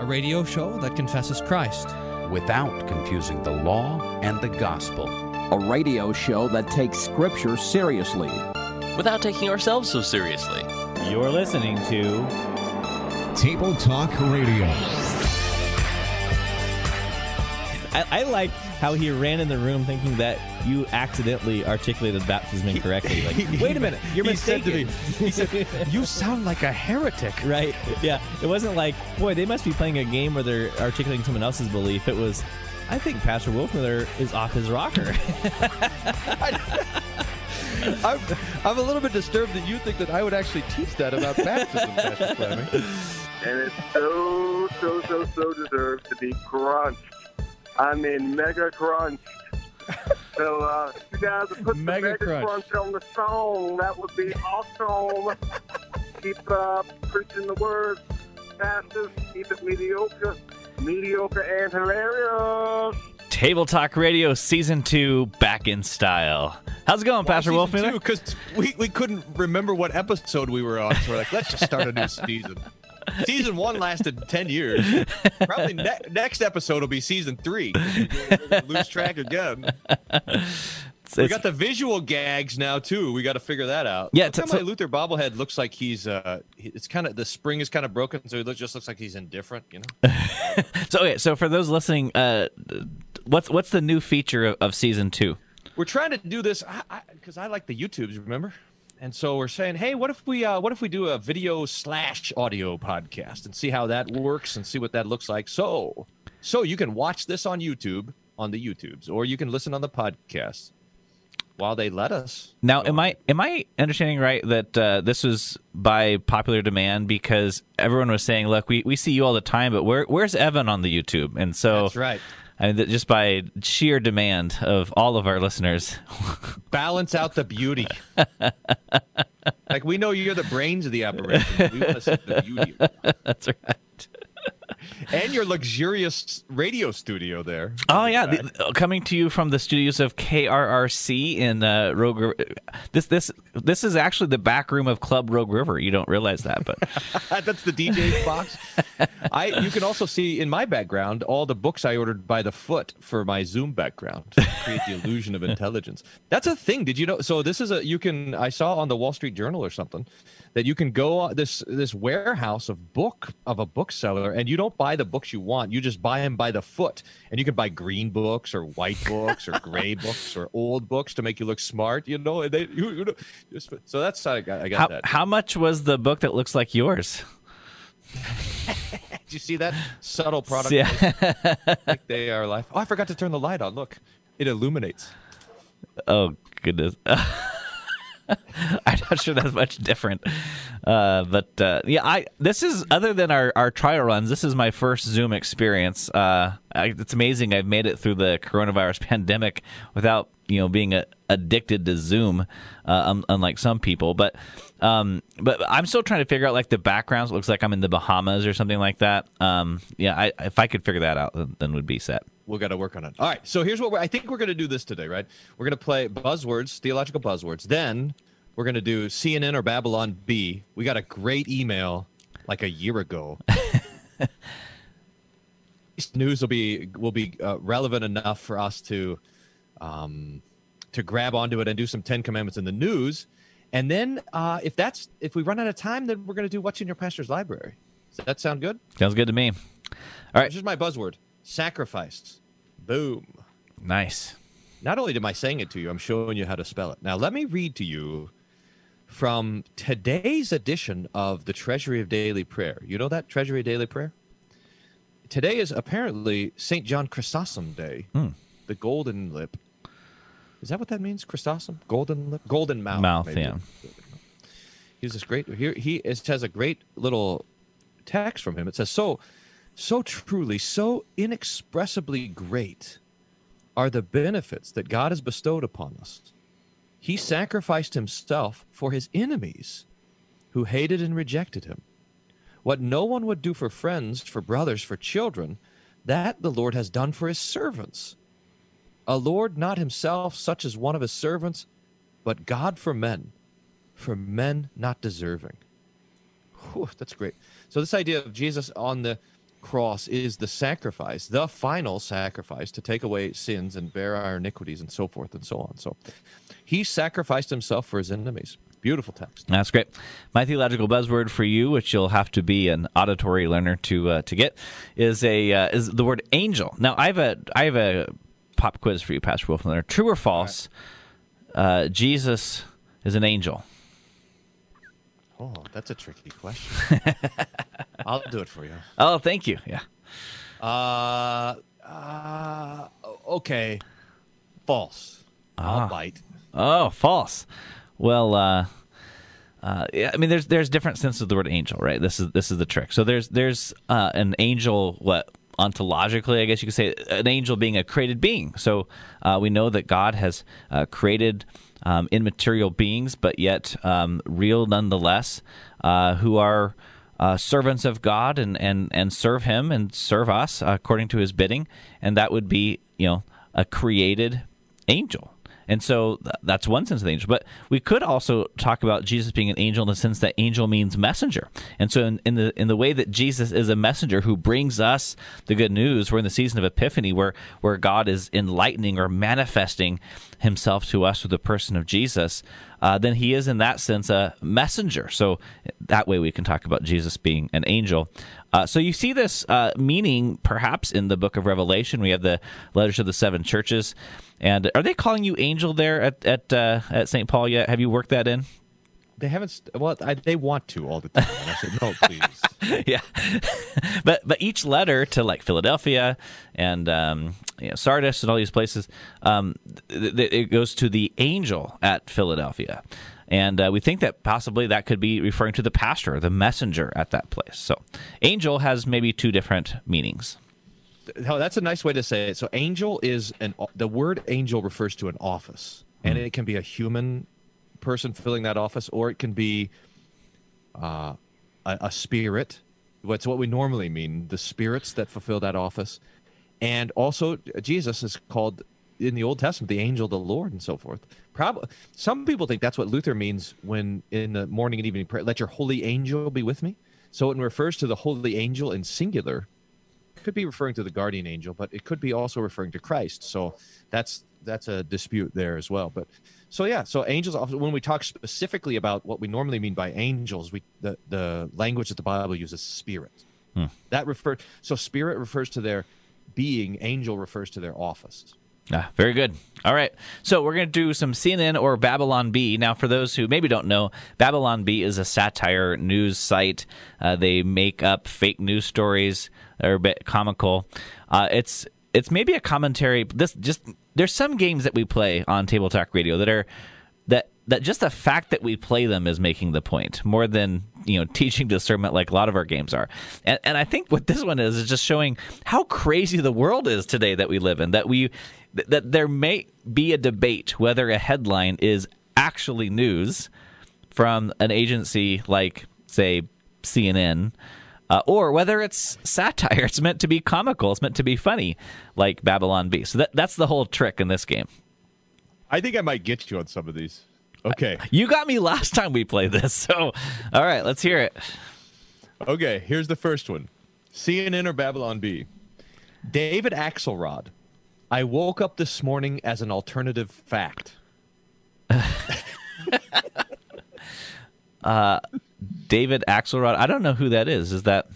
a radio show that confesses Christ without confusing the law and the gospel. A radio show that takes Scripture seriously without taking ourselves so seriously. You're listening to Table Talk Radio. I, I like how he ran in the room thinking that you accidentally articulated baptism incorrectly. Like, wait a minute, you're he mistaken. Said to me, he said, "You sound like a heretic." Right? Yeah. It wasn't like, boy, they must be playing a game where they're articulating someone else's belief. It was, I think Pastor Wolfmueller is off his rocker. I'm, I'm a little bit disturbed that you think that I would actually teach that about baptism, Pastor Fleming. And it's so, so, so, so deserved to be crunched. I mean, mega crunched. So, uh, you guys would put Mega the mega crunch. crunch. on the song. That would be awesome. keep uh, preaching the word, pastors. Keep it mediocre, mediocre and hilarious. Table Talk Radio Season 2 back in style. How's it going, Pastor Wolfmueller? Because we, we couldn't remember what episode we were on, so we're like, let's just start a new season. Season one lasted 10 years. Probably ne- next episode will be season three. Lose track again. We got the visual gags now too. We got to figure that out. Yeah, Look t- my Luther bobblehead looks like he's. uh It's kind of the spring is kind of broken, so it looks, just looks like he's indifferent. You know. So, okay, so for those listening, uh, what's what's the new feature of, of Season 2? we're trying to do this because I, like the YouTubes, remember? And so we're saying, hey, what if we uh, what if we do a video slash audio podcast and see how that works and see what that looks like. So, so you can watch this on YouTube on the YouTubes, or you can listen on the podcast while they let us. Now, am I am I understanding right that uh, this was by popular demand because everyone was saying, "Look, we, we see you all the time, but where where's Evan on the YouTube?" And so That's right. I mean, just by sheer demand of all of our listeners, Balance out the beauty. like we know you're the brains of the operation. We want to see the beauty. that's right. And your luxurious radio studio there. Oh yeah, the, coming to you from the studios of KRRC in uh, Rogue. River. This this this is actually the back room of Club Rogue River. You don't realize that, but That's the DJ box. I you can also see in my background all the books I ordered by the foot for my Zoom background to create the illusion of intelligence. That's a thing. Did you know? So this is a you can I saw on the Wall Street Journal or something that you can go on this this warehouse of book of a bookseller and you don't buy the books you want. You just buy them by the foot, and you can buy green books or white books or gray books or old books to make you look smart. You know, and they you, you know, just, so that's how I got, I got how that. how much was the book that looks like yours? Do you see that subtle product? Yeah. like they are life. Oh, I forgot to turn the light on. Look, it illuminates. Oh goodness. I'm not sure that's much different, uh, but uh, yeah, I this is other than our, our trial runs. This is my first Zoom experience. Uh, I, it's amazing I've made it through the coronavirus pandemic without you know being a, addicted to Zoom, uh, unlike some people. But um, but I'm still trying to figure out like the backgrounds. It looks like I'm in the Bahamas or something like that. Um, yeah, I, if I could figure that out, then, then would be set. We got to work on it. All right. So here's what we're, I think we're going to do this today, right? We're going to play buzzwords, theological buzzwords. Then we're going to do CNN or Babylon Bee. We got a great email like a year ago. News will be will be uh, relevant enough for us to um, to grab onto it and do some Ten Commandments in the news. And then uh, if that's if we run out of time, then we're going to do what's in your pastor's library. Does that sound good? Sounds good to me. All right, This is my buzzword: sacrifice. Boom. nice. Not only am I saying it to you, I'm showing you how to spell it. Now, let me read to you from today's edition of the Treasury of Daily Prayer. You know that Treasury of Daily Prayer? Today is apparently St. John Chrysostom Day, hmm. the golden lip. Is that what that means? Chrysostom? Golden lip? Golden mouth. Mouth, maybe. yeah. He's this great. Here he it has a great little text from him. It says, "So, so truly, so inexpressibly great are the benefits that God has bestowed upon us. He sacrificed himself for his enemies, who hated and rejected him. What no one would do for friends, for brothers, for children, that the Lord has done for his servants." A Lord not himself such as one of his servants, but God for men, for men not deserving. Whew, that's great. So this idea of Jesus on the cross is the sacrifice, the final sacrifice to take away sins and bear our iniquities and so forth and so on. So he sacrificed himself for his enemies. Beautiful text. That's great. My theological buzzword for you, which you'll have to be an auditory learner to uh, to get, is a uh, is the word angel. Now, I have a I have a pop quiz for you, Pastor Wolfmueller. True or false? Uh, Jesus is an angel. Oh, that's a tricky question. I'll do it for you. Oh, thank you. Yeah. Uh, uh okay. False. I'll bite. Oh, false. Well, uh, uh, yeah, I mean, there's there's different senses of the word angel, right? This is this is the trick. So there's there's uh, an angel, what ontologically, I guess you could say, an angel being a created being. So uh, we know that God has uh, created um, immaterial beings, but yet um, real nonetheless, uh, who are uh, servants of God and, and, and serve Him and serve us according to His bidding, and that would be you know a created angel. And so th- that's one sense of the angel. But we could also talk about Jesus being an angel in the sense that angel means messenger. And so in, in the in the way that Jesus is a messenger who brings us the good news, we're in the season of Epiphany where where God is enlightening or manifesting himself to us through the person of Jesus, uh, then he is in that sense a messenger. So that way we can talk about Jesus being an angel. Uh, so you see this uh, meaning perhaps in the book of Revelation. We have the letters to the seven churches. And are they calling you angel there at at uh, at St. Paul yet? Have you worked that in? They haven't. St- well, I, they want to all the time. I said, no, please. yeah, but but each letter to like Philadelphia and um, you know, Sardis and all these places, um, th- th- it goes to the angel at Philadelphia, and uh, we think that possibly that could be referring to the pastor, the messenger at that place. So, angel has maybe two different meanings. Oh, that's a nice way to say it. So, angel is an the word angel refers to an office, and it can be a human person filling that office, or it can be uh, a, a spirit. What's what we normally mean the spirits that fulfill that office, and also Jesus is called in the Old Testament the angel of the Lord and so forth. Probably some people think that's what Luther means when in the morning and evening prayer, let your holy angel be with me. So it refers to the holy angel in singular, could be referring to the guardian angel, but it could be also referring to Christ. So that's that's a dispute there as well. But so yeah, so angels. When we talk specifically about what we normally mean by angels, we the the language that the Bible uses spirit. Hmm. That refer so spirit refers to their being. Angel refers to their office. Ah, very good. All right. So we're going to do some CNN or Babylon Bee. Now, for those who maybe don't know, Babylon Bee is a satire news site. Uh, they make up fake news stories. They're a bit comical. Uh, it's it's maybe a commentary. This just there's some games that we play on Table Talk Radio that are that that just the fact that we play them is making the point more than you know teaching discernment like a lot of our games are and, and i think what this one is is just showing how crazy the world is today that we live in that we that there may be a debate whether a headline is actually news from an agency like say cnn uh, or whether it's satire it's meant to be comical it's meant to be funny like babylon bee so that, that's the whole trick in this game I think I might get you on some of these. Okay. You got me last time we played this, so all right, let's hear it. Okay, here's the first one CNN or Babylon Bee. David Axelrod. I woke up this morning as an alternative fact. David Axelrod. I don't know who that is. Is that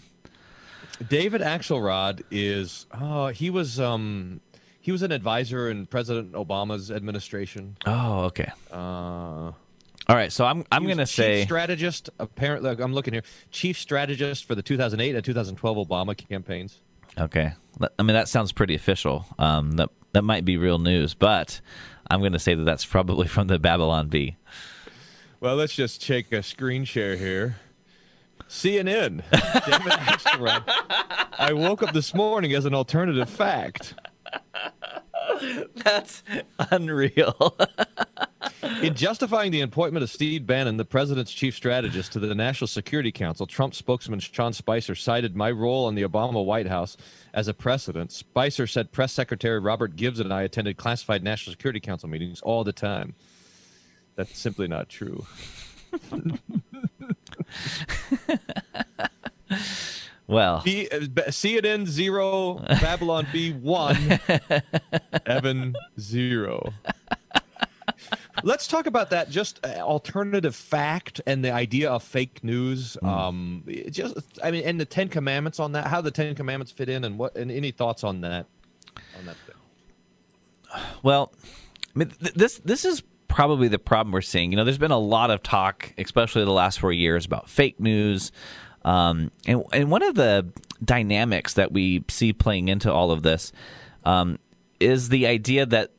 David Axelrod is uh, he was um he was an advisor in President Obama's administration. Oh, okay. Uh, All right, so I'm I'm going to say strategist. Apparently, I'm looking here. Chief strategist for the 2008 and 2012 Obama campaigns. Okay. I mean that sounds pretty official. Um, that that might be real news, but I'm going to say that that's probably from the Babylon Bee. Well, let's just take a screen share here. CNN. David Axelrod. I woke up this morning as an alternative fact. That's unreal. In justifying the appointment of Steve Bannon, the president's chief strategist, to the National Security Council, Trump spokesman Sean Spicer cited my role in the Obama White House as a precedent. Spicer said press secretary Robert Gibbs and I attended classified National Security Council meetings all the time. That's simply not true. Well, B, uh, CNN zero, Babylon Bee one, Evan zero. Let's talk about that. Just uh, alternative fact and the idea of fake news. Um, just, I mean, and the Ten Commandments on that. How the Ten Commandments fit in, and what, and any thoughts on that? On that thing. Well, I mean, th- this this is probably the problem we're seeing. You know, there's been a lot of talk, especially the last four years, about fake news, um, and and one of the dynamics that we see playing into all of this um, is the idea that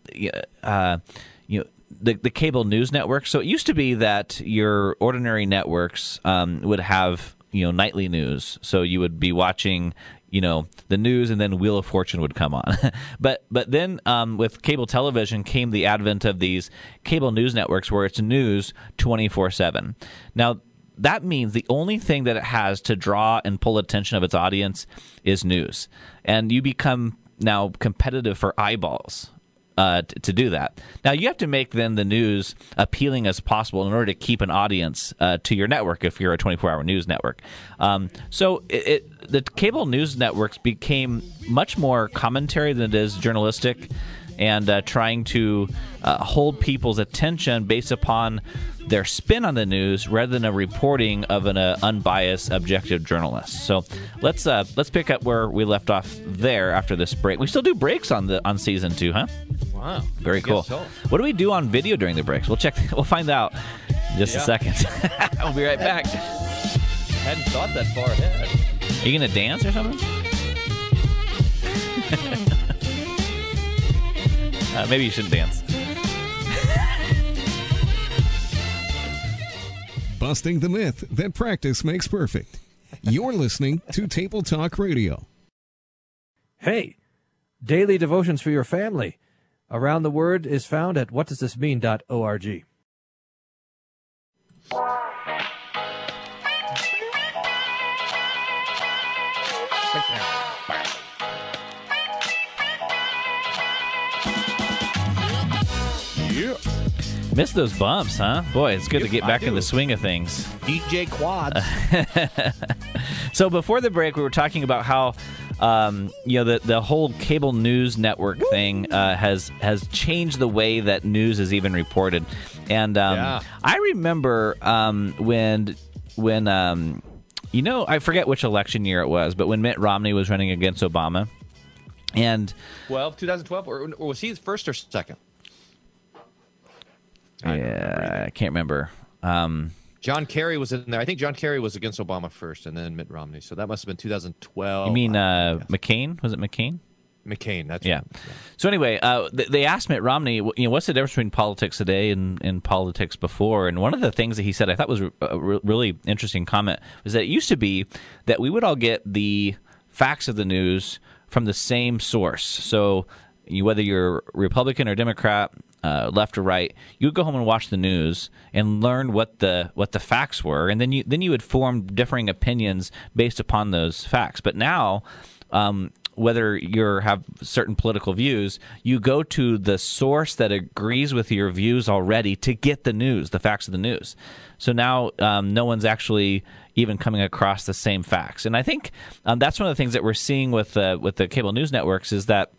uh, you know. The, the cable news network. So it used to be that your ordinary networks um, would have you know nightly news. So you would be watching you know the news and then wheel of fortune would come on but but then um, with cable television came the advent of these cable news networks where it's news 24-7 now that means the only thing that it has to draw and pull attention of its audience is news and you become now competitive for eyeballs uh, t- to do that. Now you have to make then the news appealing as possible in order to keep an audience uh, to your network if you're a 24-hour news network. Um, so it, it, the cable news networks became much more commentary than it is journalistic, and uh, trying to uh, hold people's attention based upon their spin on the news rather than a reporting of an uh, unbiased, objective journalist. So let's uh, let's pick up where we left off there after this break. We still do breaks on the on season two, huh? Wow, Very cool. so. What do we do on video during the breaks? We'll check. We'll find out in just a second. we'll be right back. Hadn't thought that far ahead. Are you gonna dance or something? uh, maybe you shouldn't dance. Busting the myth that practice makes perfect. You're listening to Table Talk Radio. Hey, daily devotions for your family. Around the Word is found at whatdoesthismean.org. Yeah. Missed those bumps, huh? Boy, it's good to get back in the swing of things. DJ Quads. So before the break, we were talking about how um, you know the the whole cable news network thing uh, has has changed the way that news is even reported. And um, Yeah. I remember um, when when um, you know I forget which election year it was, but when Mitt Romney was running against Obama, and 12, 2012, or, or was he first or second? Yeah, I can't remember. Um, John Kerry was in there. I think John Kerry was against Obama first, and then Mitt Romney. So that must have been 2012. you mean uh, McCain? Was it McCain? McCain? That's Yeah. right. So anyway, uh, th- they asked Mitt Romney, you know, what's the difference between politics today and, and politics before? And one of the things that he said, I thought was a re- really interesting comment, was that it used to be that we would all get the facts of the news from the same source. So you, whether you're Republican or Democrat, uh, left or right, you would go home and watch the news and learn what the what the facts were, and then you then you would form differing opinions based upon those facts. But now um, whether you have certain political views, you go to the source that agrees with your views already to get the news, the facts of the news. So now um, no one's actually even coming across the same facts, and I think um, that's one of the things that we're seeing with uh, with the cable news networks is that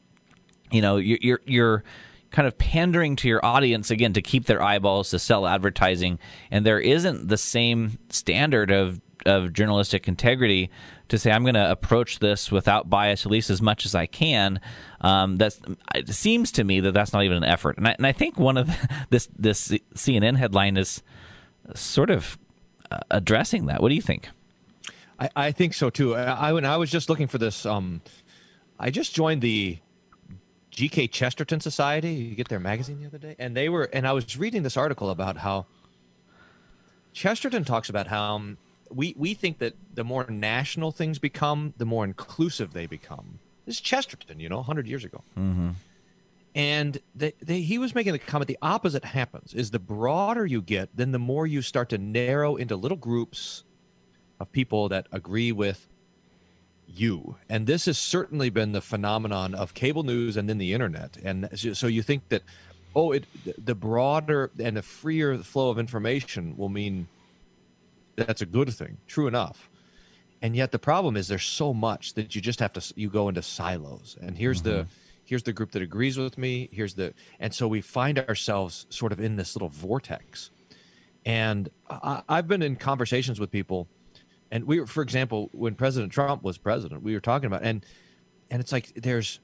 you know you're, you're you're kind of pandering to your audience again to keep their eyeballs to sell advertising and there isn't the same standard of of journalistic integrity to say I'm going to approach this without bias at least as much as I can. Um, that's it seems to me that that's not even an effort, and I, and I think one of this this CNN headline is sort of uh, addressing that. What do you think? I, I think so too. I, I when I was just looking for this, um, I just joined the GK Chesterton Society. You get their magazine the other day, and they were, and I was reading this article about how Chesterton talks about how um, we we think that the more national things become, the more inclusive they become. This is Chesterton, you know, hundred years ago. Mm-hmm. And they, they, he was making the comment the opposite happens is the broader you get, then the more you start to narrow into little groups of people that agree with you. And this has certainly been the phenomenon of cable news and then the internet. And so you think that, oh, it the broader and the freer flow of information will mean that's a good thing. True enough. and yet the problem is there's so much that you just have to you go into silos and here's the mm-hmm. here's the group that agrees with me here's the and so we find ourselves sort of in this little vortex and I, i've been in conversations with people and we were for example when president trump was president we were talking about and and it's like there's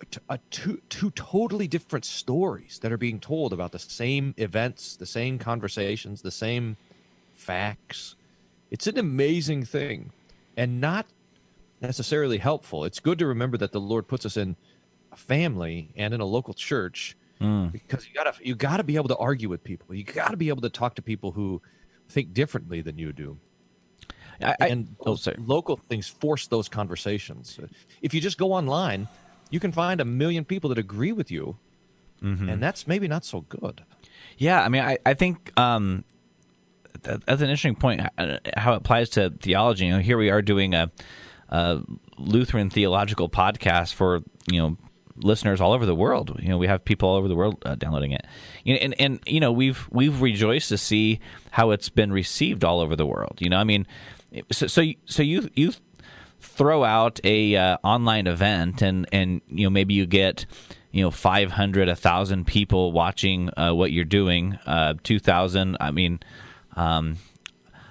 a a two two totally different stories that are being told about the same events the same conversations the same facts it's an amazing thing and not necessarily helpful. It's good to remember that the Lord puts us in a family and in a local church hmm. because you gotta you gotta be able to argue with people. You gotta be able to talk to people who think differently than you do. I, I, and oh, those sorry. local things force those conversations. If you just go online, you can find a million people that agree with you, Mm-hmm. and that's maybe not so good. Yeah, I mean, I, I think um, that, that's an interesting point. uh, How it applies to theology. You know, here we are doing a, a Lutheran theological podcast for you know listeners all over the world. You know, we have people all over the world uh, downloading it, You know, and and you know we've we've rejoiced to see how it's been received all over the world. You know, I mean, so so you, so you you throw out a uh, online event and and you know maybe you get you know 500 1000 people watching uh, what you're doing uh 2000 i mean um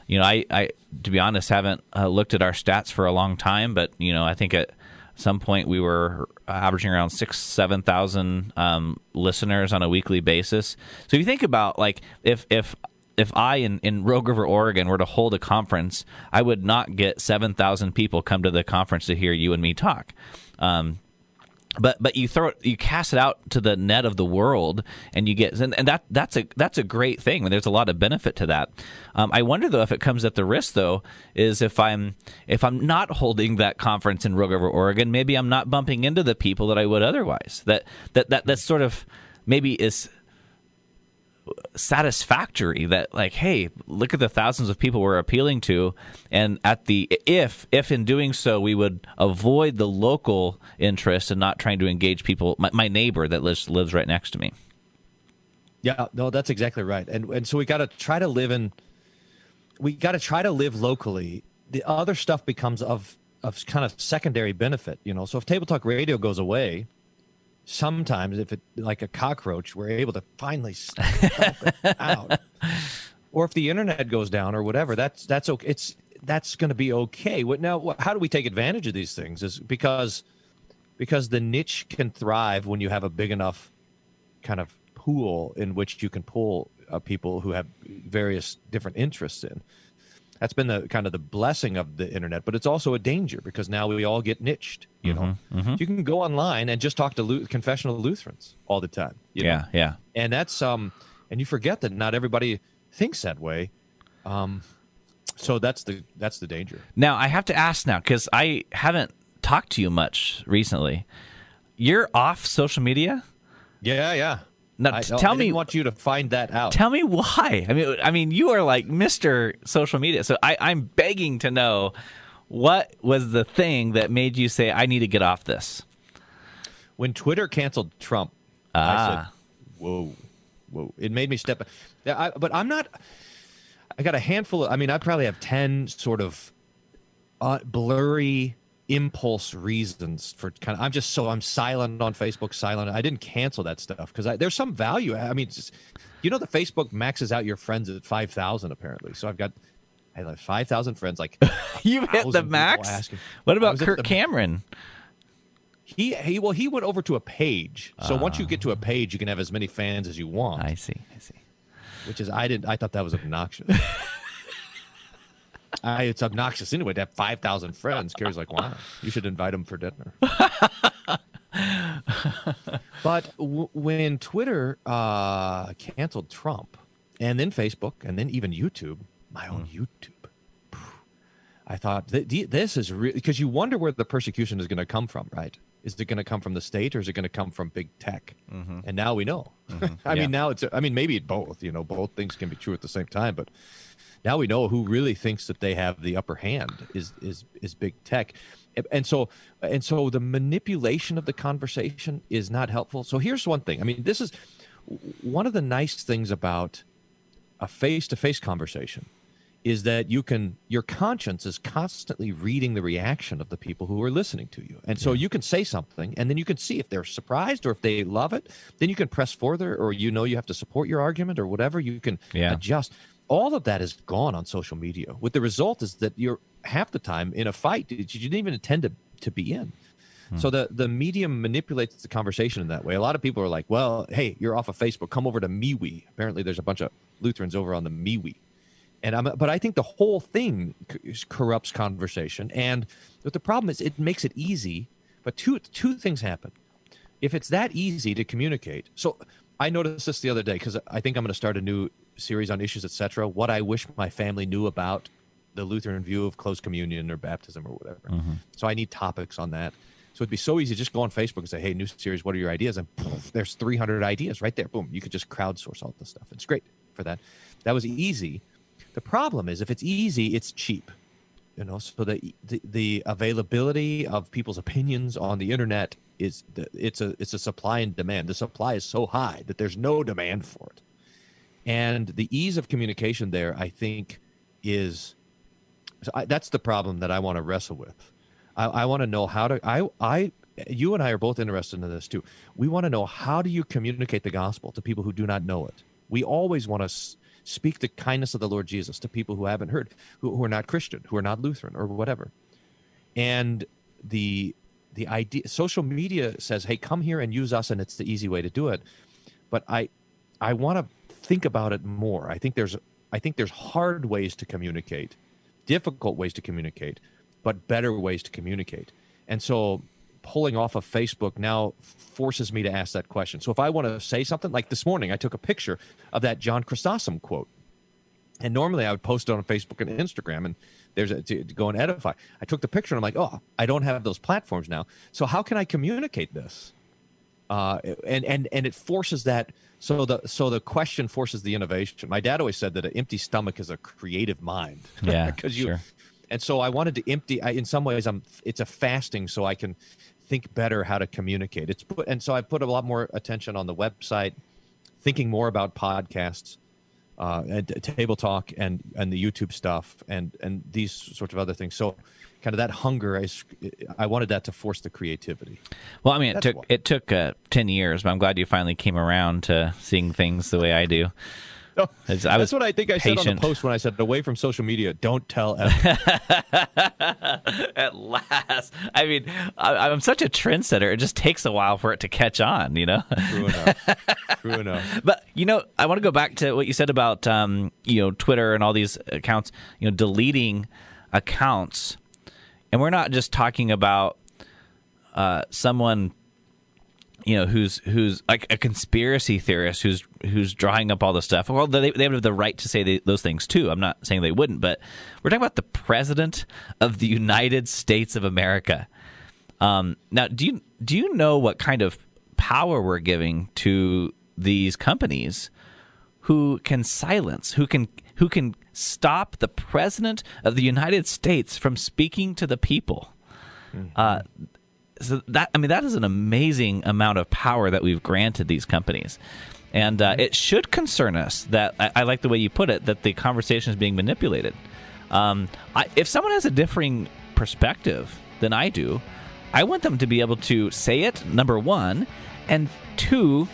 you know i i to be honest haven't uh, looked at our stats for a long time but you know i think at some point we were averaging around six seven thousand um, listeners on a weekly basis. So if you think about like if if if I in, in Rogue River, Oregon were to hold a conference, I would not get 7,000 people come to the conference to hear you and me talk. Um, but but you throw it, you cast it out to the net of the world, and you get and, and that that's a that's a great thing. And There's a lot of benefit to that. Um, I wonder though if it comes at the risk though is if I'm if I'm not holding that conference in Rogue River, Oregon, maybe I'm not bumping into the people that I would otherwise. That that that that sort of maybe is satisfactory that like hey look at the thousands of people we're appealing to and at the if if in doing so we would avoid the local interest and not trying to engage people my, my neighbor that lives lives right next to me Yeah, no, that's exactly right. And and so we got to try to live in we got to try to live locally. The other stuff becomes of of kind of secondary benefit, you know. So if Table Talk Radio goes away, sometimes if it like a cockroach, we're able to finally out. Or if the internet goes down or whatever, that's that's okay. It's that's going to be okay. What now? What, how do we take advantage of these things? Is because because the niche can thrive when you have a big enough kind of pool in which you can pull uh, people who have various different interests in. That's been the kind of the blessing of the internet, but it's also a danger because now we all get niched. You know, you can go online and just talk to Lu- confessional Lutherans all the time. you know? yeah yeah and that's um, and you forget that not everybody thinks that way. Um, so that's the that's the danger. now i have to ask now because i haven't talked to you much recently you're off social media Yeah, yeah. Now, I, I tell didn't me- want you to find that out. Tell me why. I mean, I mean, you are like Mister Social Media, so I, I'm begging to know what was the thing that made you say I need to get off this. when Twitter canceled Trump, I Ah. said, "Whoa, whoa!" It made me step. I, but I'm not. I got a handful of. I mean, I probably have ten sort of uh, blurry impulse reasons for kind of. I'm just so I'm silent on Facebook. Silent. I didn't cancel that stuff because there's some value. I mean, just, you know, the Facebook maxes out your friends at five thousand apparently. So I've got. I have five thousand friends. Like You hit the max. asking. What about Kirk the- Cameron? He he well he went over to a page. So once you get to a ah. page, you can have as many fans as you want. I see. I see. which is I didn't I thought that was obnoxious. I, it's obnoxious anyway to have five thousand friends. Carrie's like, wow, you should invite them for dinner. but w- when Twitter uh, canceled Trump, and then Facebook, and then even YouTube, my own hmm. YouTube, I thought th- th- this is really because you wonder where the persecution is going to come from, right? Is it going to come from the state or is it going to come from big tech? Mm-hmm. And now we know. Mm-hmm. I Yeah. mean, now it's. I mean, maybe both. You know, both things can be true at the same time. But now we know who really thinks that they have the upper hand is is is big tech, And- so and so the manipulation of the conversation is not helpful. So here's one thing. I mean, this is one of the nice things about a face to face conversation is that you can your conscience is constantly reading the reaction of the people who are listening to you and so you can say something and then you can see if they're surprised or if they love it then you can press further or you know you have to support your argument or whatever you can Yeah. adjust all of that is gone on social media with the result is that you're half the time in a fight that you didn't even intend to, to be in hmm. so the the medium manipulates the conversation in that way. A lot of people are like, "Well, hey, you're off of Facebook. Come over to MeWe." Apparently, there's a bunch of Lutherans over on the MeWe, and I'm. But I think the whole thing corrupts conversation. And but the problem is, it makes it easy. But two two things happen. If it's that easy to communicate, so I noticed this the other day because I think I'm going to start a new series on issues, etc. What I wish my family knew about the Lutheran view of closed communion or baptism or whatever. Mm-hmm. So I need topics on that. So it'd be so easy to just go on Facebook and say, "Hey, new series, what are your ideas?" And poof, there's 300 ideas right there. Boom, you could just crowdsource all this stuff. It's great for that. That was easy. The problem is if it's easy, it's cheap. You know, so the the, the availability of people's opinions on the internet is the, it's a it's a supply and demand. The supply is so high that there's no demand for it, and the ease of communication there, I think, is so I, that's the problem that I want to wrestle with. I, I want to know how to. I, I, you and I are both interested in this too. We want to know how do you communicate the gospel to people who do not know it. We always want to s- speak the kindness of the Lord Jesus to people who haven't heard, who, who are not Christian, who are not Lutheran, or whatever. And the the idea, social media says, "Hey, come here and use us," and it's the easy way to do it. But I, I want to think about it more. I think there's, I think there's hard ways to communicate difficult ways to communicate, but better ways to communicate. And so pulling off of Facebook now forces me to ask that question. So if I want to say something, like this morning, I took a picture of that John Chrysostom quote. And normally I would post it on Facebook and Instagram, and there's a, to, to go and edify. I took the picture, and I'm like, oh, I don't have those platforms now. So how can I communicate this? uh, and and and it forces that. So the so the question forces the innovation. My dad always said that an empty stomach is a creative mind. Yeah, because you. sure. And so I wanted to empty. I, in some ways, I'm. It's a fasting, so I can think better how to communicate. It's put, and so I put a lot more attention on the website, thinking more about podcasts, uh, and table talk, and and the YouTube stuff, and and these sorts of other things. So, kind of that hunger is. I wanted that to force the creativity. Well, I mean, it That's took why. it took uh, ten years, but I'm glad you finally came around to seeing things the way I do. No, It's- I was that's what I think I said on the post when I said away from social media. Don't tell. At last, I mean, I, I'm such a trendsetter. It just takes a while for it to catch on, you know. True enough. True enough. But you know, I want to go back to what you said about um, you know Twitter and all these accounts. You know, deleting accounts, and we're not just talking about uh, someone you know who's who's like a conspiracy theorist who's who's drawing up all the stuff. Well, they they have the right to say those things too. I'm not saying they wouldn't, but we're talking about the president of the United States of America. Um, now, do you do you know what kind of power we're giving to these companies who can silence, who can who can stop the president of the United States from speaking to the people? Uh, so that I mean that is an amazing amount of power that we've granted these companies. And uh, it should concern us that I, I like the way you put it that the conversation is being manipulated. Um, I, if someone has a differing perspective than I do, I want them to be able to say it. Number one, and two,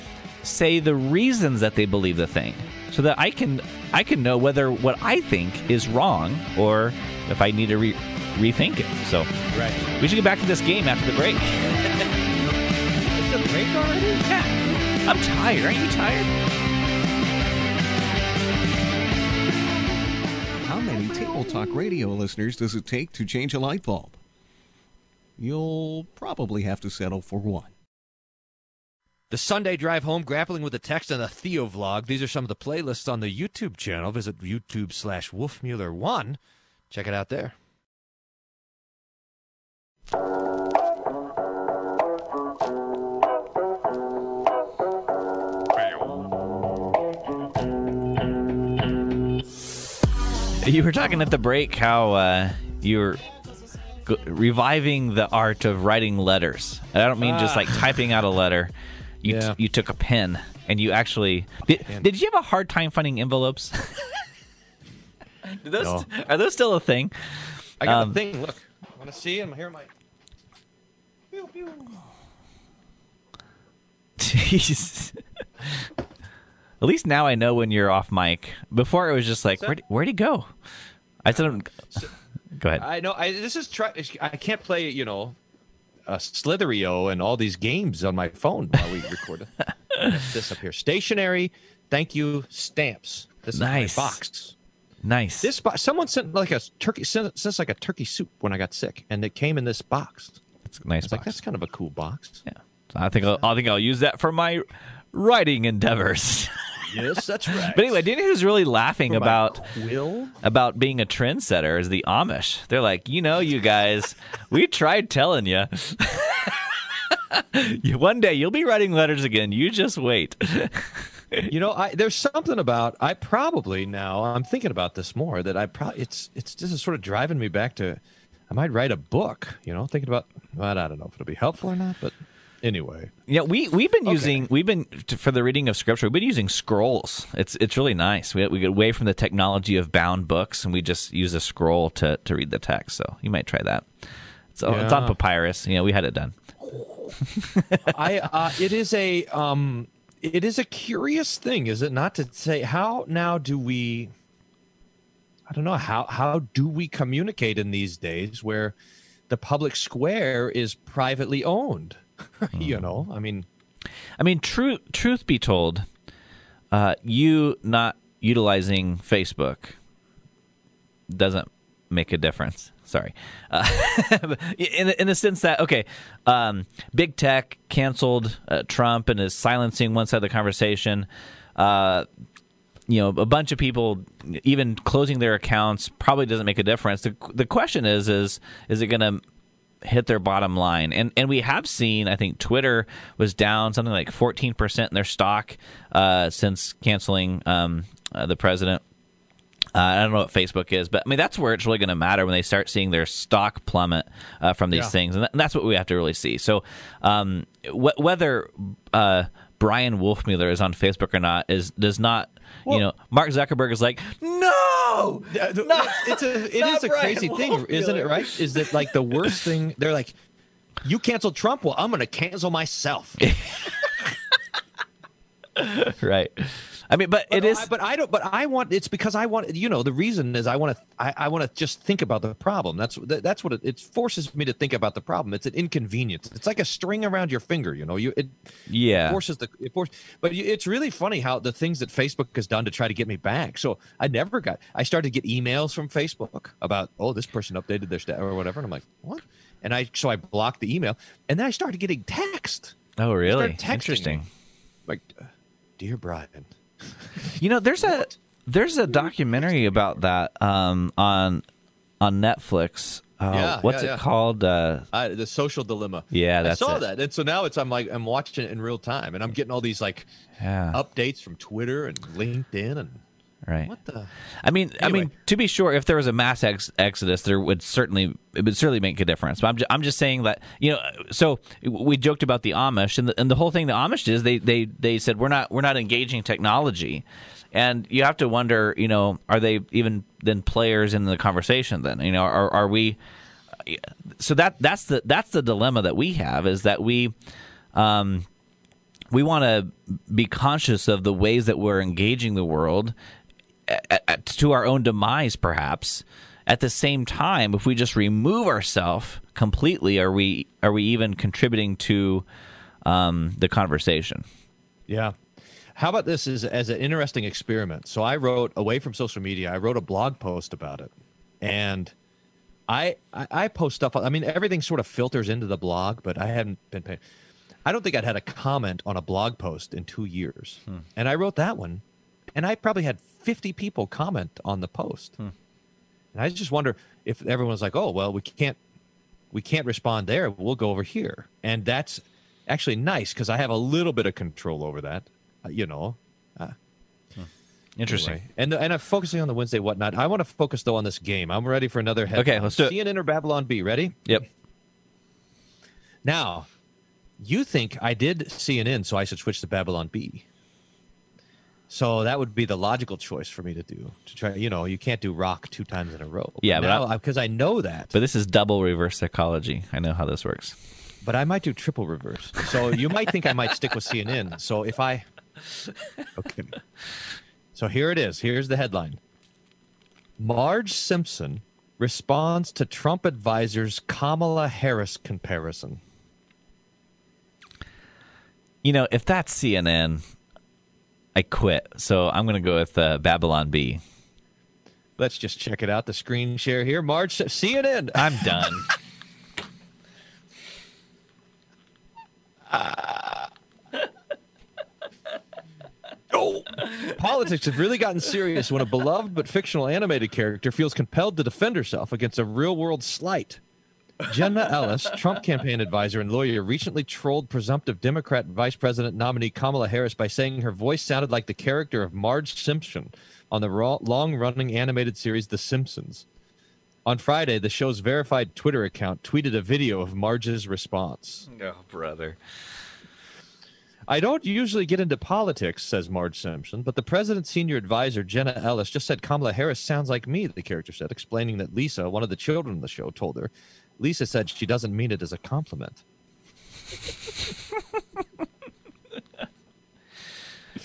say the reasons that they believe the thing, so that I can I can know whether what I think is wrong or if I need to re- rethink it. So Right. we should get back to this game after the break. It's a break already. Yeah. I'm tired. Aren't you tired? How many Table Talk radio listeners does it take to change a light bulb? You'll probably have to settle for one. The Sunday drive home, grappling with the text and the Theo vlog. These are some of the playlists on the YouTube channel. Visit YouTube slash Wolfmuller1. Check it out there. You were talking at the break how uh, you're g- reviving the art of writing letters. And I don't mean just like typing out a letter. You, Yeah. you took a pen and you actually did, did you have a hard time finding envelopes? Those, No. Are those still a thing? I got Um, a thing. Look, I want to see? I'm here. My Jeez. At least now I know when you're off mic. Before it was just like, where'd, where'd he go? I said, him- go ahead. I know. I this is try. I can't play. You know, uh, Slither.io and all these games on my phone while we record. this up here, stationary. Thank you, stamps. This Nice. box. nice. This box. Someone sent like a turkey. Sent, sent like a turkey soup when I got sick, and it came in this box. It's a nice It's like box. that's kind of a cool box. yeah. So I think I'll, I think I'll use that for my writing endeavors. Yes, that's right. but anyway, do you know who's really laughing about Will. about being a trendsetter is the Amish. They're like, you know, you guys, we tried telling you. One day you'll be writing letters again. You just wait. You know, I, there's something about I probably now I'm thinking about this more that I probably it's it's this is sort of driving me back to I might write a book. You know, thinking about well, I don't know if it'll be helpful or not, but anyway, Yeah, we we've been using we've been for the reading of scripture. We've been using scrolls. It's it's really nice. We we get away from the technology of bound books, and we just use a scroll to to read the text. So you might try that. So it's on papyrus. You know, we had it done. I uh, it is a um it is a curious thing, is it not? To say how now do we I don't know how how do we communicate in these days where the public square is privately owned? you know, I mean, I mean, true truth be told, uh, you not utilizing Facebook doesn't make a difference. Sorry, uh, in the, in the sense that okay, um, big tech canceled uh, Trump and is silencing one side of the conversation. Uh, you know, a bunch of people even closing their accounts probably doesn't make a difference. The the question is is is it going to hit their bottom line. And and we have seen, I think Twitter was down something like 14% in their stock uh, since canceling um, uh, the president. Uh, I don't know what Facebook is, but I mean that's where it's really going to matter when they start seeing their stock plummet uh, from these Yeah. things, and, that, and that's what we have to really see. So, um, wh- whether uh, Bryan Wolfmueller is on Facebook or not is does not, you know, Mark Zuckerberg is like, no, uh, it's a it is not a Brian crazy thing, isn't it? Right? Is that like the worst thing? They're like, you canceled Trump. Well, I'm going to cancel myself. right. I mean, but, it But is. I, but I don't. But I want. It's because I want. You know, the reason is I want to. I, I want to just think about the problem. That's that, that's what it, it forces me to think about the problem. It's an inconvenience. It's like a string around your finger. You know, you it yeah. forces the it force. But you, it's really funny how the things that Facebook has done to try to get me back. So I never got. I started to get emails from Facebook about oh this person updated their stat or whatever, and I'm like what? And I so I blocked the email, and then I started getting text Oh, really? Interesting. like, dear Bryan. You know, there's a there's a documentary about that um, on on Netflix. Uh, Yeah, what's yeah, it yeah. called? Uh, I, the social dilemma. Yeah, that's I saw it. that, and so now it's I'm like I'm watching it in real time, and I'm getting all these like yeah, updates from Twitter and LinkedIn, and right. what the I mean, I mean, to be sure, if there was a mass ex- exodus, there would certainly it would certainly make a difference. But I'm just, I'm just saying that you know. So we joked about the Amish, and the, and the whole thing the Amish is they they they said we're not we're not engaging technology, and you have to wonder, you know, are they even then players in the conversation? Then you know, are are we? So that that's the that's the dilemma that we have is that we. Um, we want to be conscious of the ways that we're engaging the world at, at, to our own demise, perhaps. At the same time, if we just remove ourselves completely, are we are we even contributing to um, the conversation? Yeah. How about this as, as an interesting experiment? So I wrote away from social media. I wrote a blog post about it, and I I, I post stuff. I mean, everything sort of filters into the blog, but I haven't been paying. I don't think I'd had a comment on a blog post in two years, and I wrote that one, and I probably had fifty people comment on the post, hmm. and I just wonder if everyone's like, "Oh, well, we can't we can't respond there. We'll go over here. And that's actually nice because I have a little bit of control over that, uh, you know. Uh, hmm. Interesting. Anyway. And and I'm focusing on the Wednesday whatnot. I want to focus though on this game. I'm ready for another head. Okay, let's do it. CNN or Babylon Bee. Ready? Yep. Now, you think I did CNN, so I should switch to Babylon Bee. So that would be the logical choice for me to do. To try, you know, you can't do rock two times in a row. Yeah, but I- because I, know that. But this is double reverse psychology. I know how this works. but I might do triple reverse. So you might think I might stick with CNN. So if I, okay. So here it is. Here's the headline: Marge Simpson responds to Trump advisor's Kamala Harris comparison. You know, if that's CNN, I quit. So I'm going to go with uh, Babylon Bee. Let's just check it out. The screen share here. Marge CNN. I'm done. Oh, Politics have really gotten serious when a beloved but fictional animated character feels compelled to defend herself against a real world slight. Jenna Ellis, Trump campaign advisor and lawyer, recently trolled presumptive Democrat vice president nominee Kamala Harris by saying her voice sounded like the character of Marge Simpson on the long running animated series The Simpsons. On Friday, the show's verified Twitter account tweeted a video of Marge's response. oh, brother. I don't usually get into politics, says Marge Simpson, but the president's senior advisor, Jenna Ellis, just said Kamala Harris sounds like me, the character said, explaining that Lisa, one of the children in the show, told her. Lisa said she doesn't mean it as a compliment.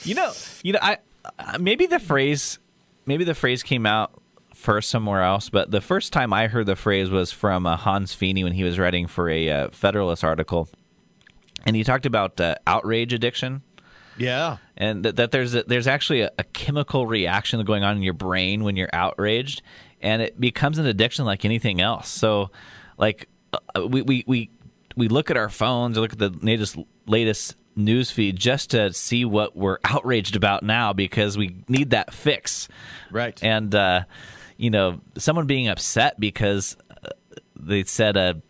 You know, you know, I uh, maybe the phrase, maybe the phrase came out first somewhere else, but the first time I heard the phrase was from uh, Hans Fiene when he was writing for a uh, Federalist article, and he talked about uh, outrage addiction. Yeah. and that, that there's a, there's actually a, a chemical reaction going on in your brain when you're outraged, and it becomes an addiction like anything else. So, like uh, we we we we look at our phones, or look at the latest latest news feed just to see what we're outraged about now because we need that fix. Right. And uh, you know, someone being upset because uh, they said a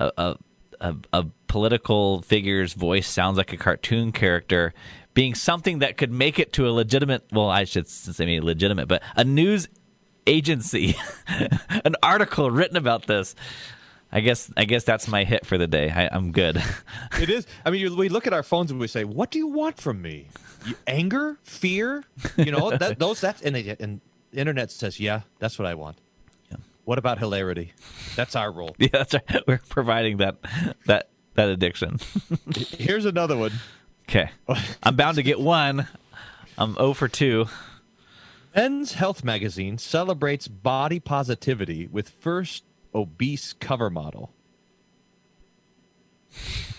a, a a a political figure's voice sounds like a cartoon character being something that could make it to a legitimate well i should say maybe legitimate but a news agency an article written about this i guess i guess that's my hit for the day I, i'm good It is. I mean, you, we look at our phones and we say, "What do you want from me? You, anger, fear? You know, that, those. That's and, the- and the internet says, yeah, that's what I want. What about hilarity? That's our role. yeah that's right we're providing that that that addiction Here's another one. okay i'm bound to get one i'm 0 for 2 Men's Health magazine celebrates body positivity with first obese cover model.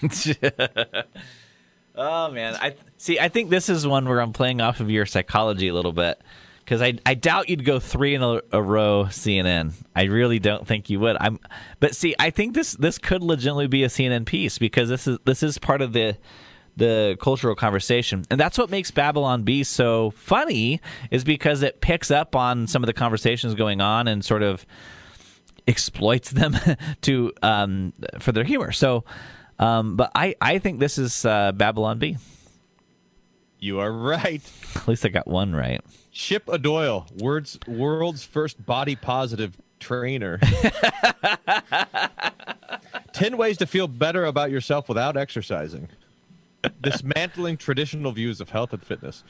Oh man, I see. I think this is one where I'm playing off of your psychology a little bit because I I doubt you'd go three in a, a row CNN. I really don't think you would. I'm, but see, I think this this could legitimately be a CNN piece because this is this is part of the the cultural conversation, and that's what makes Babylon Bee so funny is because it picks up on some of the conversations going on and sort of exploits them to um, for their humor. So. Um, but I, I think this is uh, Babylon Bee. You are right. At least I got one right. Chip O'Doyle, world's world's first body positive trainer. Ten ways to feel better about yourself without exercising. Dismantling traditional views of health and fitness.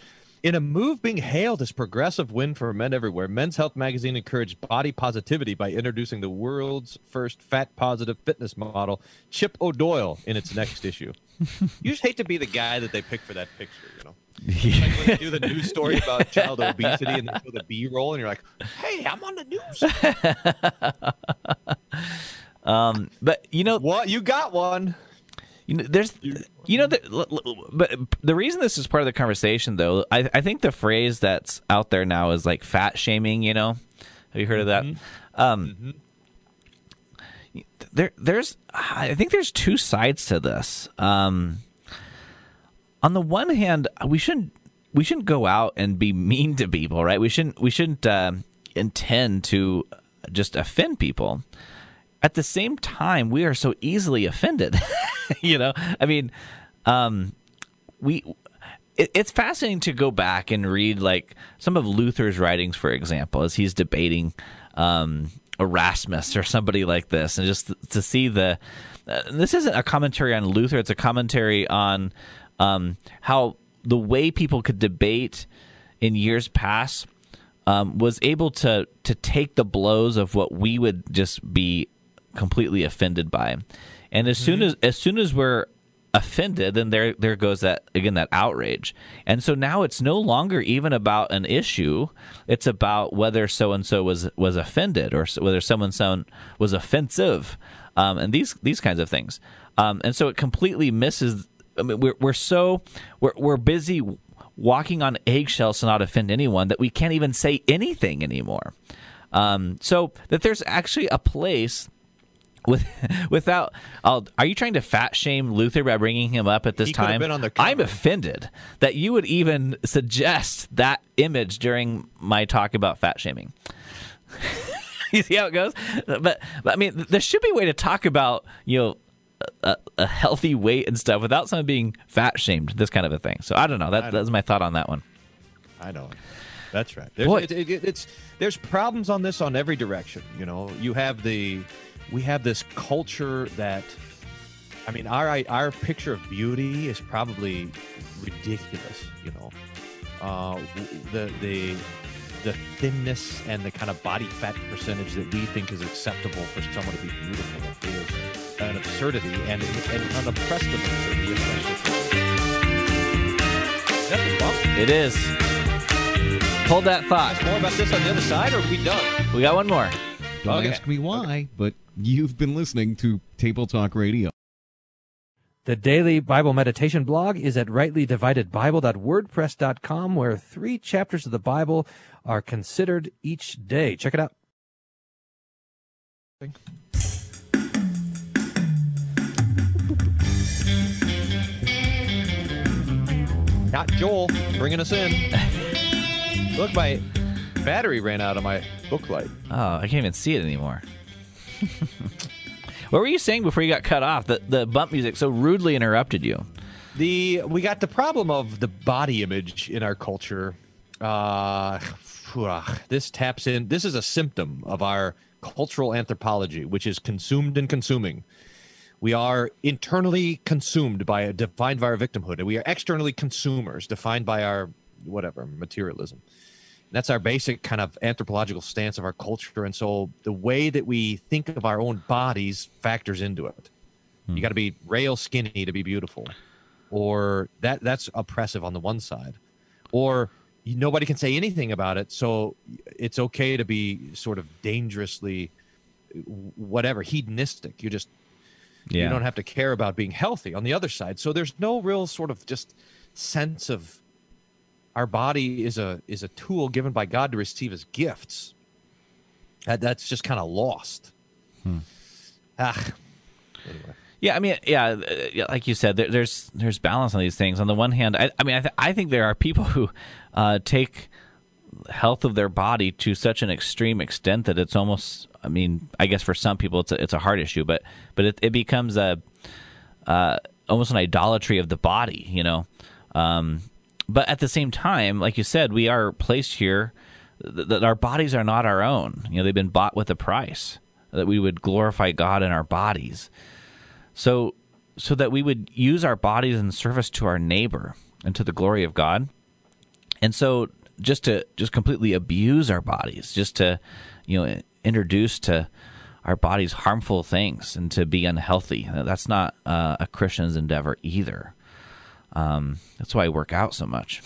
In a move being hailed as progressive win for men everywhere, Men's Health magazine encouraged body positivity by introducing the world's first fat positive fitness model, Chip O'Doyle, in its next issue. you just hate to be the guy that they pick for that picture, you know. Like when they do the news story about child obesity and they show the B roll, and you're like, "Hey, I'm on the news." Um, but you know, What? You got one? You know, there's, you know, the, but the reason this is part of the conversation, though, I, I think the phrase that's out there now is like fat shaming. You know, have you heard of that? Um, there, there's, I think there's two sides to this. Um, on the one hand, we shouldn't we shouldn't go out and be mean to people, right? We shouldn't we shouldn't uh, intend to just offend people. At the same time, we are so easily offended. you know, I mean, um, we. It, it's fascinating to go back and read like some of Luther's writings, for example, as he's debating um, Erasmus or somebody like this, and just to see the. Uh, this isn't a commentary on Luther; it's a commentary on um, how the way people could debate in years past um, was able to to take the blows of what we would just be completely offended by, and as soon as as soon as we're offended, then there there goes that again that outrage, and so now it's no longer even about an issue; it's about whether so and so was was offended or whether someone someone was offensive, um, and these these kinds of things, um, and so it completely misses. I mean, we're we're so we're we're busy walking on eggshells to not offend anyone that we can't even say anything anymore. Um, so that there's actually a place with without. I'll, are you trying to fat shame Luther by bringing him up at this He time? been on the I'm offended that you would even suggest that image during my talk about fat shaming. you see how it goes? But, but I mean, there should be a way to talk about you know a, a healthy weight and stuff without someone being fat shamed. This kind of a thing. So I don't know. That that's my thought on that one. I know. That's right. There's, Boy. it, it, it's there's problems on this on every direction. You know, you have the we have this culture that, I mean, our our picture of beauty is probably ridiculous. You know, uh, the the the thinness and the kind of body fat percentage that we think is acceptable for someone to be beautiful is an absurdity and, and an oppressive absurdity. Especially. That's. It is. Hold that thought. More about this on the other side, or are we done? We got one more. Don't Okay. ask me why, but you've been listening to Table Talk Radio. The daily Bible meditation blog is at rightlydividedbible.wordpress.com, where three chapters of the Bible are considered each day. Check it out. Not Joel bringing us in. Look, my battery ran out of my book light. Oh, I can't even see it anymore. what were you saying before you got cut off? The the bump music so rudely interrupted you. The we got the problem of the body image in our culture. Uh, this taps in. This is a symptom of our cultural anthropology, which is consumed and consuming. We are internally consumed by a defined by our victimhood, and we are externally consumers, defined by our whatever materialism. That's our basic kind of anthropological stance of our culture, and so the way that we think of our own bodies factors into it. You hmm. got to be rail skinny to be beautiful, or that that's oppressive on the one side, or nobody can say anything about it, so it's okay to be sort of dangerously whatever hedonistic. You just Yeah. you don't have to care about being healthy on the other side. So there's no real sort of just sense of our body is a is a tool given by God to receive as gifts. That, that's just kind of lost. Ah, anyway. Yeah, I mean, yeah, uh, yeah, like you said, there, there's there's balance on these things. On the one hand, I, I mean, I, th- I think there are people who uh, take health of their body to such an extreme extent that it's almost. I mean, I guess for some people it's a, it's a heart issue, but but it, it becomes a uh, almost an idolatry of the body, you know. Um, but at the same time, like you said, we are placed here that our bodies are not our own. You know, they've been bought with a price. That we would glorify God in our bodies so so that we would use our bodies in service to our neighbor and to the glory of God. And so just to just completely abuse our bodies, just to you know introduce to our bodies harmful things and to be unhealthy. That's not uh, a Christian's endeavor either. Um, that's why I work out so much.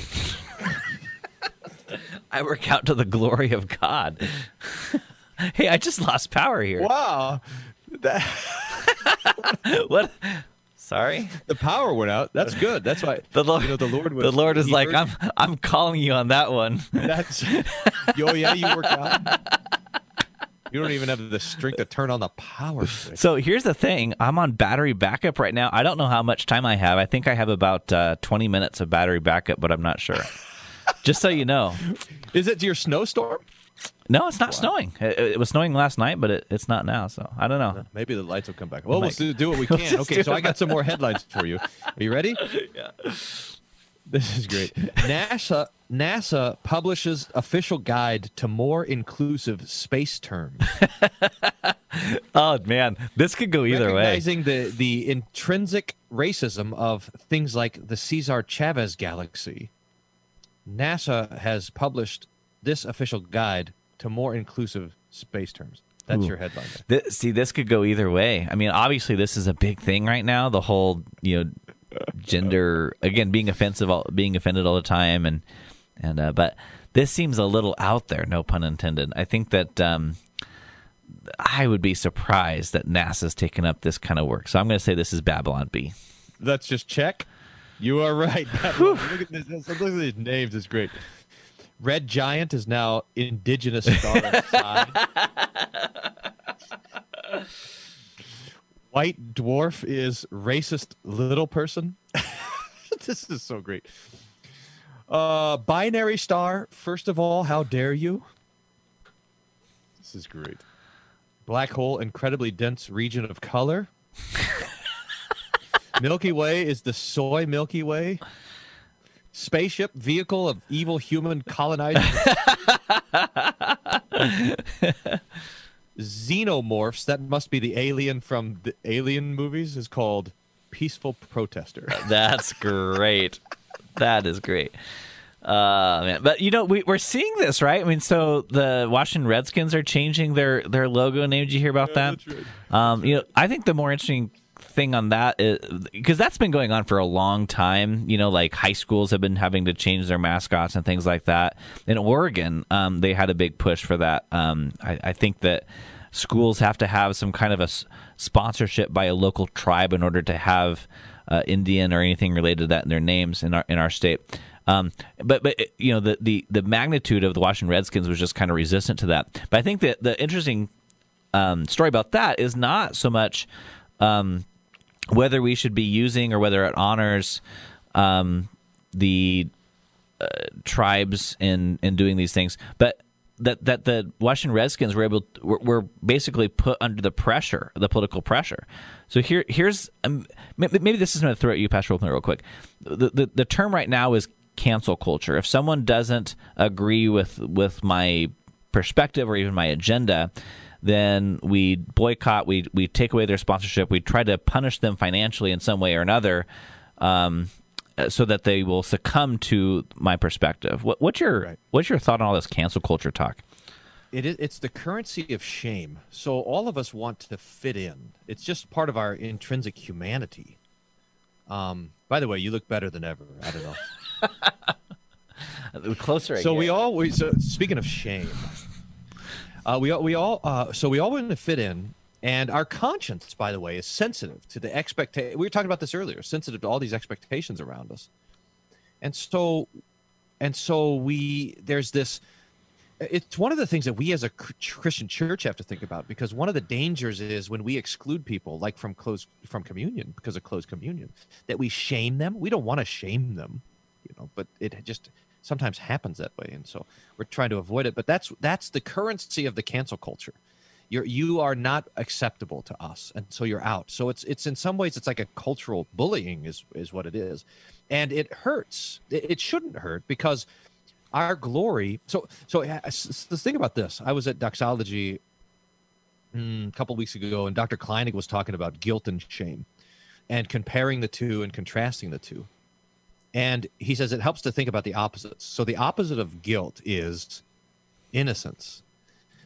I work out to the glory of God. hey, I just lost power here. Wow, that, What? Sorry. the power went out. That's good. That's why The Lord, you know, the Lord the Lord is like, heard- I'm, I'm calling you on that one. That's. Yo, yeah, you work out. You don't even have the strength to turn on the power. So here's the thing: I'm on battery backup right now. I don't know how much time I have. I think I have about uh, 20 minutes of battery backup, but I'm not sure. Just so you know, Is it your snowstorm? no, it's not snowing. It, it was snowing last night, but it, it's not now. So I don't know. Maybe the lights will come back. Well, we'll do, do what we can. Okay, so. I got some more headlines for you. Are you ready? Yeah. This is great. NASA NASA publishes official guide to more inclusive space terms, Oh man, this could go either way. recognizing the the intrinsic racism of things like the Cesar Chavez galaxy. NASA has published this official guide to more inclusive space terms. That's Ooh. your headline. there. Th- see, this could go either way. I mean, obviously, this is a big thing right now. The whole, you know, gender again being offensive, all, being offended all the time, and and uh, but this seems a little out there. No pun intended. I think that um, I would be surprised that NASA's taken up this kind of work. So I'm going to say this is Babylon Bee. Let's just check. You are right. look at this. Look at these names. It's great. Red Giant is now indigenous star. White Dwarf is racist little person. this is so great. Uh, binary star. First of all, how dare you? This is great. Black hole, incredibly dense region of color. Milky Way is the soy Milky Way. Spaceship vehicle of evil human colonizers. Xenomorphs, that must be the alien from the alien movies, is called Peaceful Protester. That's great. that is great. Uh, man. But you know, we, we're seeing this, right? I mean, so the Washington Redskins are changing their their logo name. Did you hear about that? Um, you know, I think the more interesting thing on that because that's been going on for a long time. You know, like high schools have been having to change their mascots and things like that. In Oregon, um, they had a big push for that. Um, I, I think that schools have to have some kind of a s- sponsorship by a local tribe in order to have uh, Indian or anything related to that in their names in our in our state. Um, but but you know the, the the magnitude of the Washington Redskins was just kind of resistant to that. But I think that the interesting um, story about that is not so much um, whether we should be using or whether it honors um, the uh, tribes in in doing these things, but that that the Washington Redskins were able were, were basically put under the pressure, the political pressure. So here here's um, maybe, this is going to throw at you, Pastor Wolfman, real quick. The, the the term right now is cancel culture. If someone doesn't agree with with my perspective or even my agenda, then we boycott, we we take away their sponsorship, we try to punish them financially in some way or another, um, so that they will succumb to my perspective. What, what's your Right. what's your thought on all this cancel culture talk? It is, it's the currency of shame. So all of us want to fit in. It's just part of our intrinsic humanity. Um, by the way, you look better than ever. I don't know. Closer I so we always. speaking of shame uh, we we all uh, so we all want to fit in and our conscience by the way is sensitive to the expectation we were talking about this earlier sensitive to all these expectations around us. And so and so we there's this it's one of the things that we as a christian church have to think about because one of the dangers is when we exclude people like from close from communion because of closed communion that we shame them. We don't want to shame them you know but it just sometimes happens that way and so we're trying to avoid it but that's that's the currency of the cancel culture. You're you are not acceptable to us and so you're out. So it's it's in some ways it's like a cultural bullying is is what it is. And it hurts. It, it shouldn't hurt because our glory so so s- let's think about this. I was at doxology mm, a couple weeks ago and dr kleinig was talking about guilt and shame and comparing the two and contrasting the two and he says it helps to think about the opposites. So the opposite of guilt is innocence.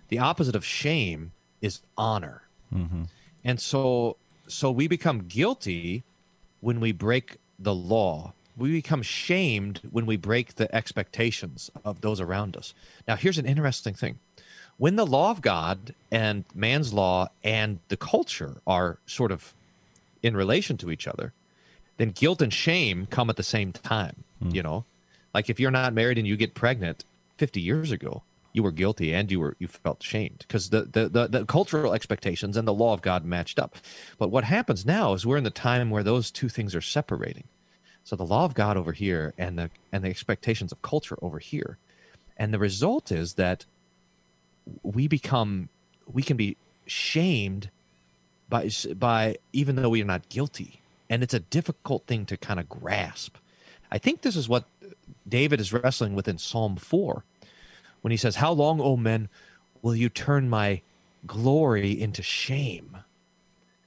The opposite of shame is honor. Mm-hmm. And so so we become guilty when we break the law. We become shamed when we break the expectations of those around us. Now here's an interesting thing. When the law of God and man's law and the culture are sort of in relation to each other, then guilt and shame come at the same time. Hmm. You know, like if you're not married and you get pregnant 50 years ago, you were guilty and you were you felt shamed because the, the the the cultural expectations and the law of God matched up. But what happens now is we're in the time where those two things are separating. So the law of God over here and the and the expectations of culture over here. And the result is that we become we can be shamed by by even though we are not guilty and it's a difficult thing to kind of grasp. I think this is what david is wrestling with in psalm 4 when he says how long o men will you turn my glory into shame?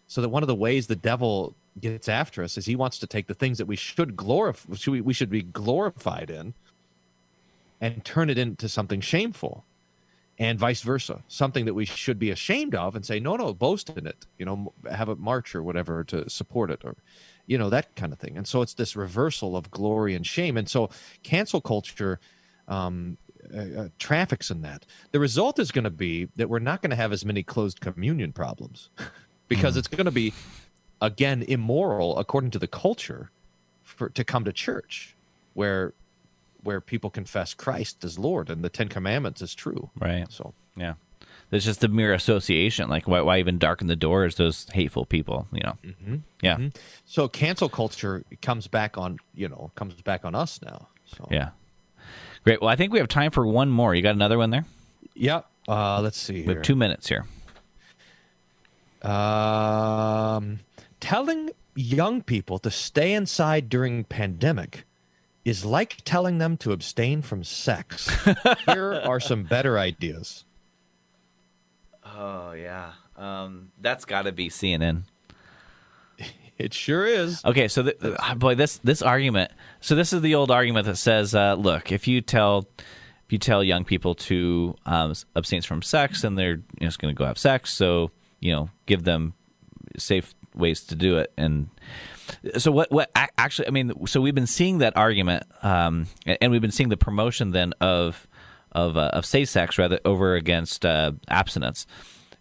So that one of the ways the devil gets after us is he wants to take the things that we should glorify we, we should be glorified in and turn it into something shameful and vice versa. Something that we should be ashamed of and say no no boast in it you know have a march or whatever to support it or you know that kind of thing. And so it's this reversal of glory and shame. And so cancel culture um, uh, uh, traffics in that. The result is going to be that we're not going to have as many closed communion problems because it's going to be again immoral according to the culture for to come to church where where people confess Christ as Lord and the Ten Commandments is true. Right. So Yeah. There's just a mere association. Like, why, why even darken the doors? Those hateful people, you know. Mm-hmm. Yeah. so cancel culture comes back on you know comes back on us now. So Yeah. Great. Well, I think we have time for one more. You got another one there? yeah. Uh, let's see We have two minutes here. Um, telling young people to stay inside during pandemic is like telling them to abstain from sex. Here are some better ideas. Oh yeah, um, that's got to be CNN. It sure is. Okay, so th- uh, boy, this this argument. So this is the old argument that says, uh, look, if you tell if you tell young people to um, abstain from sex, then they're just going to go have sex. So you know, give them safe ways to do it. And so what? What actually? I mean, so we've been seeing that argument, um, and we've been seeing the promotion then of of uh, of safe sex rather over against uh, abstinence.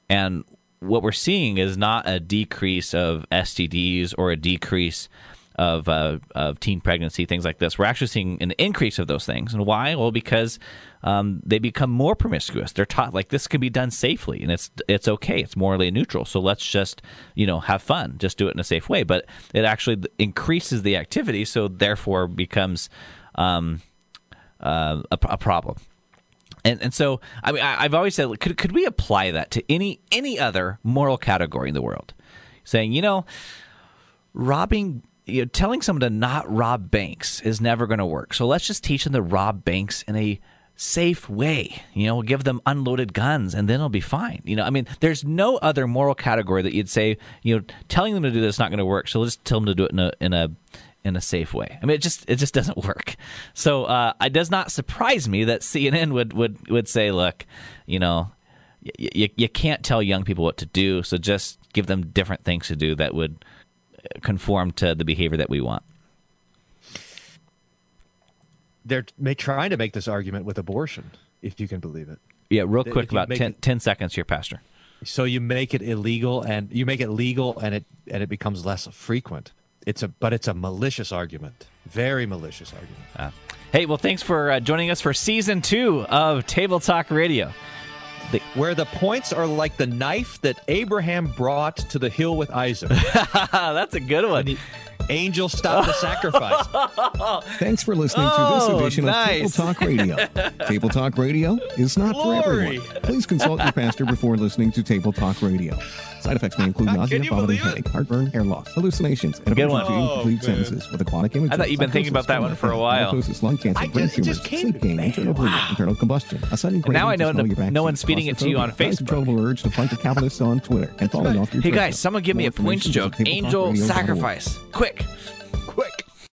And what we're seeing is not a decrease of STDs or a decrease of uh, of teen pregnancy, things like this. We're actually seeing an increase of those things. And why? Well, because um, they become more promiscuous. They're taught like this can be done safely, and it's it's okay. It's morally neutral. So let's just you know have fun, just do it in a safe way. But it actually increases the activity, so therefore becomes um, uh, a, a problem. And and so I mean I, I've always said could could we apply that to any any other moral category in the world, saying you know robbing you know, telling someone to not rob banks is never going to work. So let's just teach them to rob banks in a safe way. You know, we'll give them unloaded guns and then it'll be fine. You know, I mean, there's no other moral category that you'd say, you know, telling them to do this is not going to work. So let's just tell them to do it in a in a in a safe way. I mean, it just it just doesn't work. So uh, it does not surprise me that CNN would would would say, look, you know, y- y- you can't tell young people what to do. So just give them different things to do that would conform to the behavior that we want. They're may trying to make this argument with abortion, if you can believe it. Yeah, real quick, about make 10, it- 10 seconds here, Pastor. So you make it illegal, and you make it legal, and it and it becomes less frequent. It's a but it's a malicious argument, very malicious argument. Uh, hey, well, thanks for uh, joining us for season two of Table Talk Radio. Where the points are like the knife that Abraham brought to the hill with Isaac. That's a good one. Angel stopped the sacrifice. Thanks for listening to Oh, this edition nice. of Table Talk Radio. Table Talk Radio is not for everyone. Please consult your pastor before listening to Table Talk Radio. Side effects may include nausea, vomiting, headache, heartburn, hair loss, hallucinations, and Good aversion to one. incomplete Oh, man. sentences with aquatic images. I thought you've been thinking about that one for a while. Psychosis, lung cancer, I brain just- it tumors, just came sleep to pain, internal bleeding, internal combustion, a sudden craving now I to know smell no- your back no one's feeding it to you on Facebook. uncontrollable urge to fight the capitalists on Twitter, and falling off your Hey, guys, someone give me a points information joke. Angel sacrifice, quick, Quick.